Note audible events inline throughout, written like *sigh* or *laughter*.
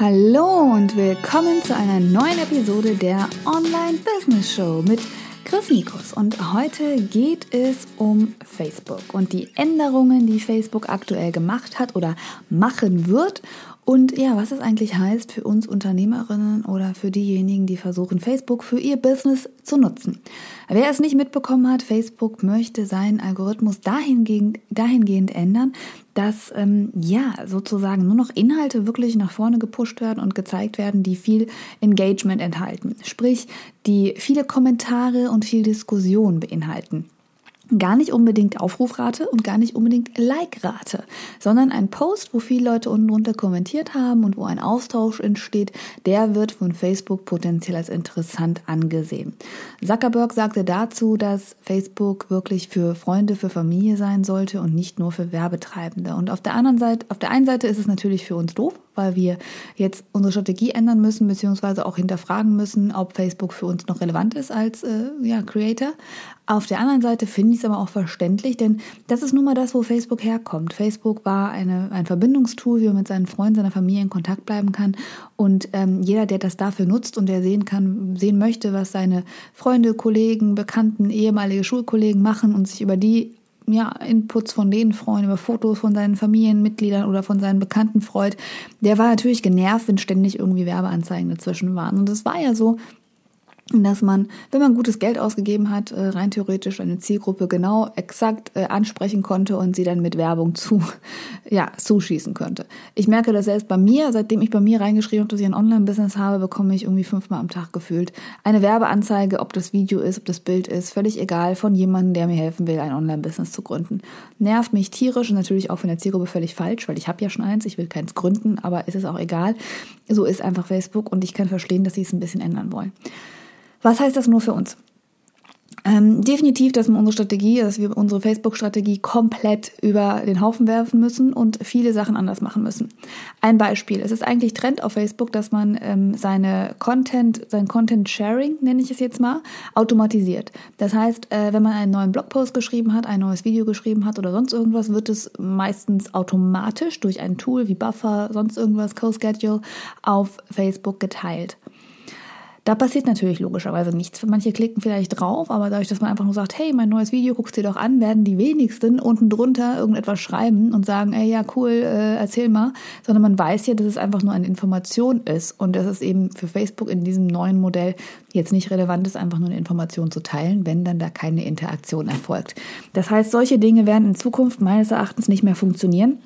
Hallo und willkommen zu einer neuen Episode der Online Business Show mit Chris Nikus. Und heute geht es um Facebook und die Änderungen, die Facebook aktuell gemacht hat oder machen wird und ja, was es eigentlich heißt für uns Unternehmerinnen oder für diejenigen, die versuchen, Facebook für ihr Business zu nutzen. Wer es nicht mitbekommen hat, Facebook möchte seinen Algorithmus dahingehend, dahingehend ändern, dass ähm, ja sozusagen nur noch Inhalte wirklich nach vorne gepusht werden und gezeigt werden, die viel Engagement enthalten. Sprich, die viele Kommentare und viel Diskussion beinhalten gar nicht unbedingt Aufrufrate und gar nicht unbedingt Like-Rate, sondern ein Post, wo viele Leute unten drunter kommentiert haben und wo ein Austausch entsteht, der wird von Facebook potenziell als interessant angesehen. Zuckerberg sagte dazu, dass Facebook wirklich für Freunde, für Familie sein sollte und nicht nur für Werbetreibende. Und auf der anderen Seite, auf der einen Seite ist es natürlich für uns doof, weil wir jetzt unsere Strategie ändern müssen, beziehungsweise auch hinterfragen müssen, ob Facebook für uns noch relevant ist als äh, ja, Creator. Auf der anderen Seite finde ich es aber auch verständlich, denn das ist nun mal das, wo Facebook herkommt. Facebook war eine, ein Verbindungstool, wie man mit seinen Freunden, seiner Familie in Kontakt bleiben kann. Und ähm, jeder, der das dafür nutzt und der sehen kann, sehen möchte, was seine Freunde, Kollegen, Bekannten, ehemalige Schulkollegen machen und sich über die ja, Inputs von denen freuen, über Fotos von seinen Familienmitgliedern oder von seinen Bekannten freut, der war natürlich genervt, wenn ständig irgendwie Werbeanzeigen dazwischen waren. Und es war ja so, dass man, wenn man gutes Geld ausgegeben hat, äh, rein theoretisch eine Zielgruppe genau exakt äh, ansprechen konnte und sie dann mit Werbung zu, *laughs* ja, zuschießen könnte. Ich merke das selbst bei mir, seitdem ich bei mir reingeschrieben habe, dass ich ein Online-Business habe, bekomme ich irgendwie fünfmal am Tag gefühlt eine Werbeanzeige, ob das Video ist, ob das Bild ist, völlig egal, von jemandem, der mir helfen will, ein Online-Business zu gründen. Nervt mich tierisch und natürlich auch von der Zielgruppe völlig falsch, weil ich habe ja schon eins, ich will keins gründen, aber es ist auch egal. So ist einfach Facebook und ich kann verstehen, dass sie es ein bisschen ändern wollen. Was heißt das nur für uns? Ähm, definitiv, dass wir unsere Strategie, dass wir unsere Facebook-Strategie komplett über den Haufen werfen müssen und viele Sachen anders machen müssen. Ein Beispiel: Es ist eigentlich Trend auf Facebook, dass man ähm, seine Content, sein Content Sharing, nenne ich es jetzt mal, automatisiert. Das heißt, äh, wenn man einen neuen Blogpost geschrieben hat, ein neues Video geschrieben hat oder sonst irgendwas, wird es meistens automatisch durch ein Tool wie Buffer, sonst irgendwas, CoSchedule auf Facebook geteilt. Da passiert natürlich logischerweise nichts. Manche klicken vielleicht drauf, aber dadurch, dass man einfach nur sagt, hey, mein neues Video, guckst dir doch an, werden die wenigsten unten drunter irgendetwas schreiben und sagen, ey, ja, cool, äh, erzähl mal. Sondern man weiß ja, dass es einfach nur eine Information ist und dass es eben für Facebook in diesem neuen Modell jetzt nicht relevant ist, einfach nur eine Information zu teilen, wenn dann da keine Interaktion erfolgt. Das heißt, solche Dinge werden in Zukunft meines Erachtens nicht mehr funktionieren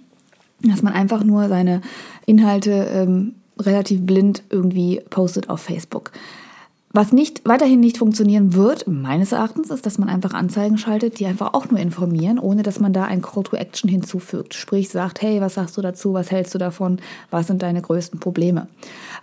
dass man einfach nur seine Inhalte ähm, relativ blind irgendwie postet auf Facebook. Was nicht, weiterhin nicht funktionieren wird, meines Erachtens, ist, dass man einfach Anzeigen schaltet, die einfach auch nur informieren, ohne dass man da ein Call to Action hinzufügt. Sprich, sagt, hey, was sagst du dazu, was hältst du davon, was sind deine größten Probleme?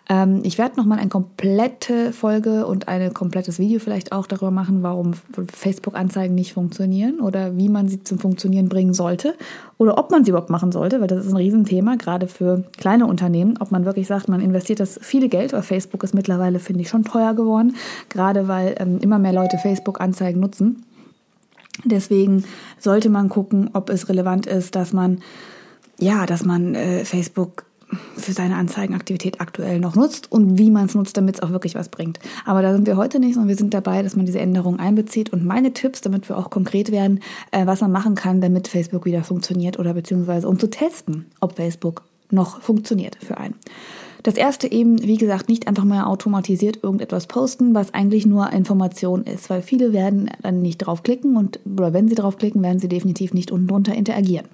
Ähm, ich werde nochmal eine komplette Folge und ein komplettes Video vielleicht auch darüber machen, warum Facebook-Anzeigen nicht funktionieren oder wie man sie zum Funktionieren bringen sollte oder ob man sie überhaupt machen sollte, weil das ist ein Riesenthema, gerade für kleine Unternehmen, ob man wirklich sagt, man investiert das viele Geld, weil Facebook ist mittlerweile, finde ich, schon teuer geworden verloren, gerade weil ähm, immer mehr Leute Facebook-Anzeigen nutzen. Deswegen sollte man gucken, ob es relevant ist, dass man ja, dass man äh, Facebook für seine Anzeigenaktivität aktuell noch nutzt und wie man es nutzt, damit es auch wirklich was bringt. Aber da sind wir heute nicht, sondern wir sind dabei, dass man diese Änderungen einbezieht und meine Tipps, damit wir auch konkret werden, äh, was man machen kann, damit Facebook wieder funktioniert oder beziehungsweise um zu testen, ob Facebook noch funktioniert für einen. Das erste eben, wie gesagt, nicht einfach mal automatisiert irgendetwas posten, was eigentlich nur Information ist, weil viele werden dann nicht draufklicken und oder wenn sie draufklicken, werden sie definitiv nicht unten drunter interagieren.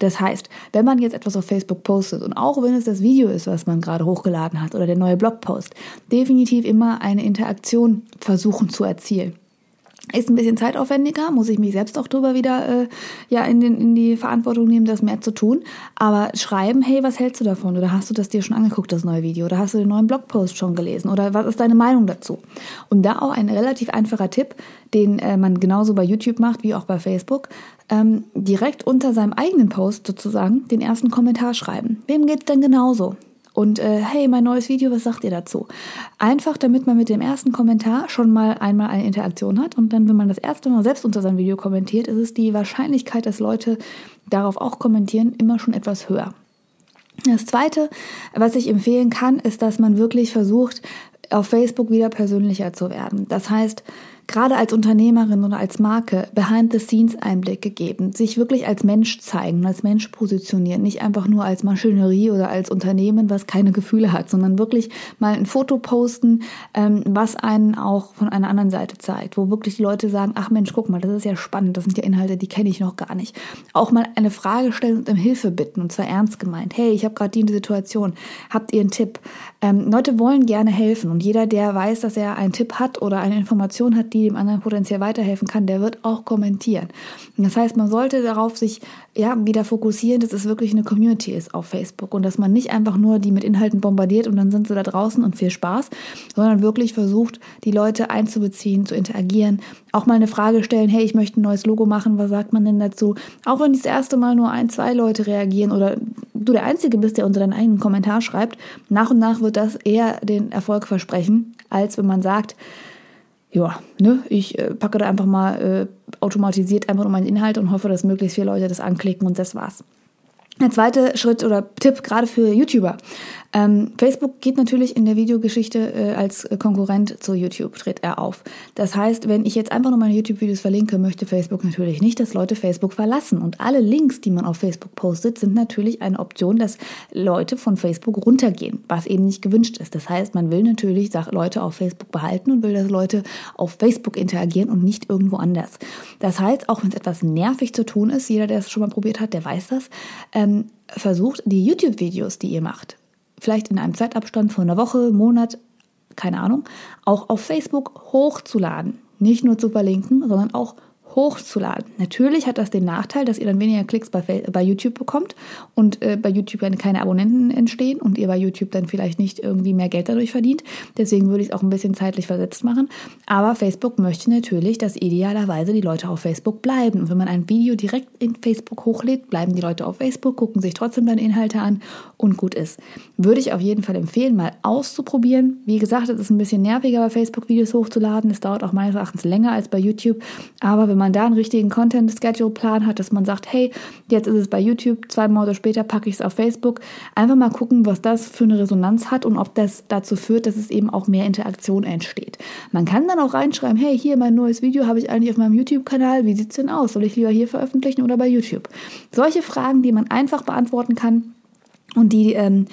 Das heißt, wenn man jetzt etwas auf Facebook postet und auch wenn es das Video ist, was man gerade hochgeladen hat oder der neue Blogpost, definitiv immer eine Interaktion versuchen zu erzielen. Ist ein bisschen zeitaufwendiger, muss ich mich selbst auch drüber wieder äh, ja, in, den, in die Verantwortung nehmen, das mehr zu tun. Aber schreiben, hey, was hältst du davon? Oder hast du das dir schon angeguckt, das neue Video? Oder hast du den neuen Blogpost schon gelesen? Oder was ist deine Meinung dazu? Und da auch ein relativ einfacher Tipp, den äh, man genauso bei YouTube macht wie auch bei Facebook. Ähm, direkt unter seinem eigenen Post sozusagen den ersten Kommentar schreiben. Wem geht's denn genauso? Und äh, hey, mein neues Video, was sagt ihr dazu? Einfach, damit man mit dem ersten Kommentar schon mal einmal eine Interaktion hat und dann, wenn man das erste Mal selbst unter sein Video kommentiert, ist es die Wahrscheinlichkeit, dass Leute darauf auch kommentieren, immer schon etwas höher. Das Zweite, was ich empfehlen kann, ist, dass man wirklich versucht, auf Facebook wieder persönlicher zu werden. Das heißt, gerade als Unternehmerin oder als Marke Behind-the-Scenes-Einblicke geben, sich wirklich als Mensch zeigen, als Mensch positionieren, nicht einfach nur als Maschinerie oder als Unternehmen, was keine Gefühle hat, sondern wirklich mal ein Foto posten, ähm, was einen auch von einer anderen Seite zeigt, wo wirklich die Leute sagen, ach Mensch, guck mal, das ist ja spannend, das sind ja Inhalte, die kenne ich noch gar nicht. Auch mal eine Frage stellen und um Hilfe bitten und zwar ernst gemeint. Hey, ich habe gerade die Situation, habt ihr einen Tipp? Ähm, Leute wollen gerne helfen und jeder, der weiß, dass er einen Tipp hat oder eine Information hat, die dem anderen potenziell weiterhelfen kann, der wird auch kommentieren. Das heißt, man sollte darauf sich ja, wieder fokussieren, dass es wirklich eine Community ist auf Facebook und dass man nicht einfach nur die mit Inhalten bombardiert und dann sind sie da draußen und viel Spaß, sondern wirklich versucht, die Leute einzubeziehen, zu interagieren, auch mal eine Frage stellen, hey, ich möchte ein neues Logo machen, was sagt man denn dazu? Auch wenn das erste Mal nur ein, zwei Leute reagieren oder du der Einzige bist, der unter deinen eigenen Kommentar schreibt, nach und nach wird das eher den Erfolg versprechen, als wenn man sagt, ja, ne, ich äh, packe da einfach mal äh, automatisiert einfach nur meinen Inhalt und hoffe, dass möglichst viele Leute das anklicken und das war's. Der zweite Schritt oder Tipp gerade für YouTuber. Ähm, Facebook geht natürlich in der Videogeschichte äh, als Konkurrent zu YouTube, tritt er auf. Das heißt, wenn ich jetzt einfach nur meine YouTube-Videos verlinke, möchte Facebook natürlich nicht, dass Leute Facebook verlassen. Und alle Links, die man auf Facebook postet, sind natürlich eine Option, dass Leute von Facebook runtergehen, was eben nicht gewünscht ist. Das heißt, man will natürlich Leute auf Facebook behalten und will, dass Leute auf Facebook interagieren und nicht irgendwo anders. Das heißt, auch wenn es etwas nervig zu tun ist, jeder, der es schon mal probiert hat, der weiß das, ähm, versucht die YouTube-Videos, die ihr macht, vielleicht in einem Zeitabstand von einer Woche, Monat, keine Ahnung, auch auf Facebook hochzuladen. Nicht nur zu verlinken, sondern auch hochzuladen. Natürlich hat das den Nachteil, dass ihr dann weniger Klicks bei, bei YouTube bekommt und äh, bei YouTube dann keine Abonnenten entstehen und ihr bei YouTube dann vielleicht nicht irgendwie mehr Geld dadurch verdient. Deswegen würde ich es auch ein bisschen zeitlich versetzt machen. Aber Facebook möchte natürlich, dass idealerweise die Leute auf Facebook bleiben. Und wenn man ein Video direkt in Facebook hochlädt, bleiben die Leute auf Facebook, gucken sich trotzdem deine Inhalte an und gut ist. Würde ich auf jeden Fall empfehlen, mal auszuprobieren. Wie gesagt, es ist ein bisschen nerviger, bei Facebook Videos hochzuladen. Es dauert auch meines Erachtens länger als bei YouTube. Aber wenn man man da einen richtigen Content-Schedule-Plan hat, dass man sagt, hey, jetzt ist es bei YouTube, zwei Monate später packe ich es auf Facebook. Einfach mal gucken, was das für eine Resonanz hat und ob das dazu führt, dass es eben auch mehr Interaktion entsteht. Man kann dann auch reinschreiben, hey, hier mein neues Video habe ich eigentlich auf meinem YouTube-Kanal, wie sieht es denn aus? Soll ich lieber hier veröffentlichen oder bei YouTube? Solche Fragen, die man einfach beantworten kann und die ähm,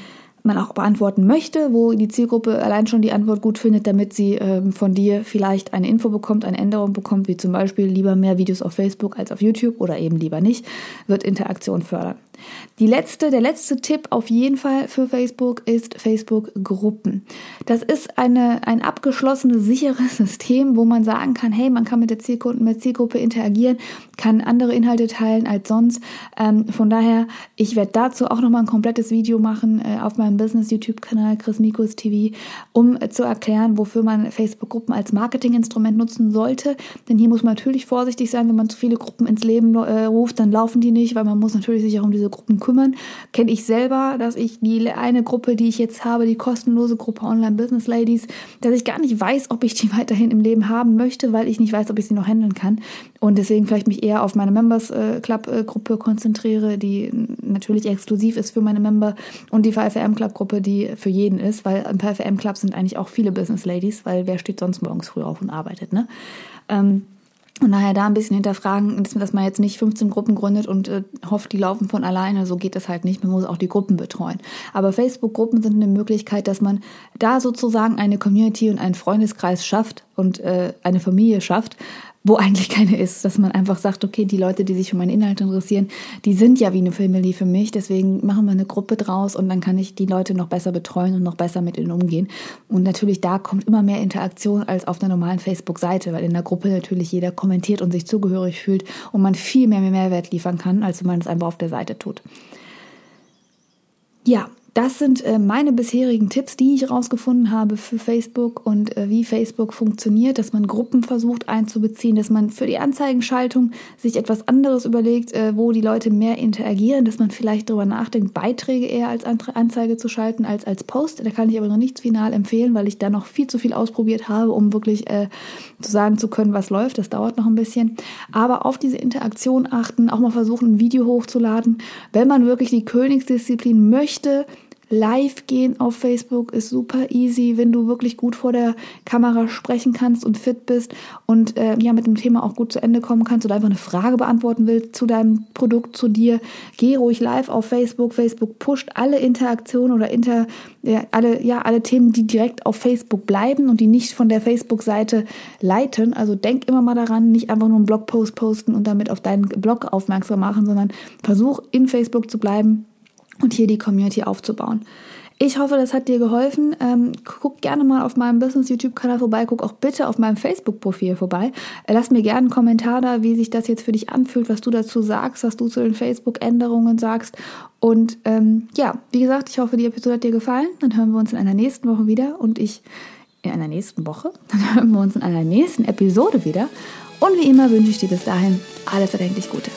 man auch beantworten möchte, wo die Zielgruppe allein schon die Antwort gut findet, damit sie ähm, von dir vielleicht eine Info bekommt, eine Änderung bekommt, wie zum Beispiel lieber mehr Videos auf Facebook als auf YouTube oder eben lieber nicht, wird Interaktion fördern. Die letzte, der letzte Tipp auf jeden Fall für Facebook ist Facebook-Gruppen. Das ist eine, ein abgeschlossenes, sicheres *laughs* System, wo man sagen kann, hey, man kann mit der Zielgruppe, mit Zielgruppe interagieren, kann andere Inhalte teilen als sonst. Ähm, von daher, ich werde dazu auch nochmal ein komplettes Video machen äh, auf meinem Business-YouTube-Kanal Chris Mikos TV, um zu erklären, wofür man Facebook-Gruppen als Marketinginstrument nutzen sollte. Denn hier muss man natürlich vorsichtig sein, wenn man zu viele Gruppen ins Leben äh, ruft, dann laufen die nicht, weil man muss natürlich sich auch um diese Gruppen kümmern. Kenne ich selber, dass ich die eine Gruppe, die ich jetzt habe, die kostenlose Gruppe Online Business Ladies, dass ich gar nicht weiß, ob ich die *laughs* weiterhin im Leben haben möchte, weil ich nicht weiß, ob ich sie noch handeln kann. Und deswegen vielleicht mich eher auf meine Members äh, Club Gruppe konzentriere, die natürlich exklusiv ist für meine Member und die VFM Club Gruppe, die für jeden ist, weil im VFM Club sind eigentlich auch viele Business Ladies, weil wer steht sonst morgens früh auf und arbeitet, ne? Ähm, und daher da ein bisschen hinterfragen, dass man jetzt nicht 15 Gruppen gründet und äh, hofft, die laufen von alleine. So geht das halt nicht. Man muss auch die Gruppen betreuen. Aber Facebook-Gruppen sind eine Möglichkeit, dass man da sozusagen eine Community und einen Freundeskreis schafft und äh, eine Familie schafft, wo eigentlich keine ist, dass man einfach sagt, okay, die Leute, die sich für meine Inhalte interessieren, die sind ja wie eine Family für mich, deswegen machen wir eine Gruppe draus und dann kann ich die Leute noch besser betreuen und noch besser mit ihnen umgehen. Und natürlich da kommt immer mehr Interaktion als auf einer normalen Facebook-Seite, weil in der Gruppe natürlich jeder kommentiert und sich zugehörig fühlt und man viel mehr Mehrwert liefern kann, als wenn man es einfach auf der Seite tut. Ja, das sind äh, meine bisherigen Tipps, die ich rausgefunden habe für Facebook und äh, wie Facebook funktioniert, dass man Gruppen versucht einzubeziehen, dass man für die Anzeigenschaltung sich etwas anderes überlegt, äh, wo die Leute mehr interagieren, dass man vielleicht darüber nachdenkt, Beiträge eher als Anzeige zu schalten als als Post. Da kann ich aber noch nichts final empfehlen, weil ich da noch viel zu viel ausprobiert habe, um wirklich äh, zu sagen zu können, was läuft. Das dauert noch ein bisschen. Aber auf diese Interaktion achten, auch mal versuchen, ein Video hochzuladen. Wenn man wirklich die Königsdisziplin möchte, Live gehen auf Facebook ist super easy, wenn du wirklich gut vor der Kamera sprechen kannst und fit bist und äh, ja mit dem Thema auch gut zu Ende kommen kannst oder einfach eine Frage beantworten willst zu deinem Produkt, zu dir. Geh ruhig live auf Facebook. Facebook pusht alle Interaktionen oder inter, ja, alle, ja, alle Themen, die direkt auf Facebook bleiben und die nicht von der Facebook-Seite leiten. Also denk immer mal daran, nicht einfach nur einen Blogpost posten und damit auf deinen Blog aufmerksam machen, sondern versuch in Facebook zu bleiben und hier die Community aufzubauen. Ich hoffe, das hat dir geholfen. Ähm, guck gerne mal auf meinem Business-YouTube-Kanal vorbei. Guck auch bitte auf meinem Facebook-Profil vorbei. Äh, lass mir gerne einen Kommentar da, wie sich das jetzt für dich anfühlt, was du dazu sagst, was du zu den Facebook-Änderungen sagst. Und ähm, ja, wie gesagt, ich hoffe, die Episode hat dir gefallen. Dann hören wir uns in einer nächsten Woche wieder. Und ich in einer nächsten Woche. *laughs* Dann hören wir uns in einer nächsten Episode wieder. Und wie immer wünsche ich dir bis dahin alles erdenklich Gute.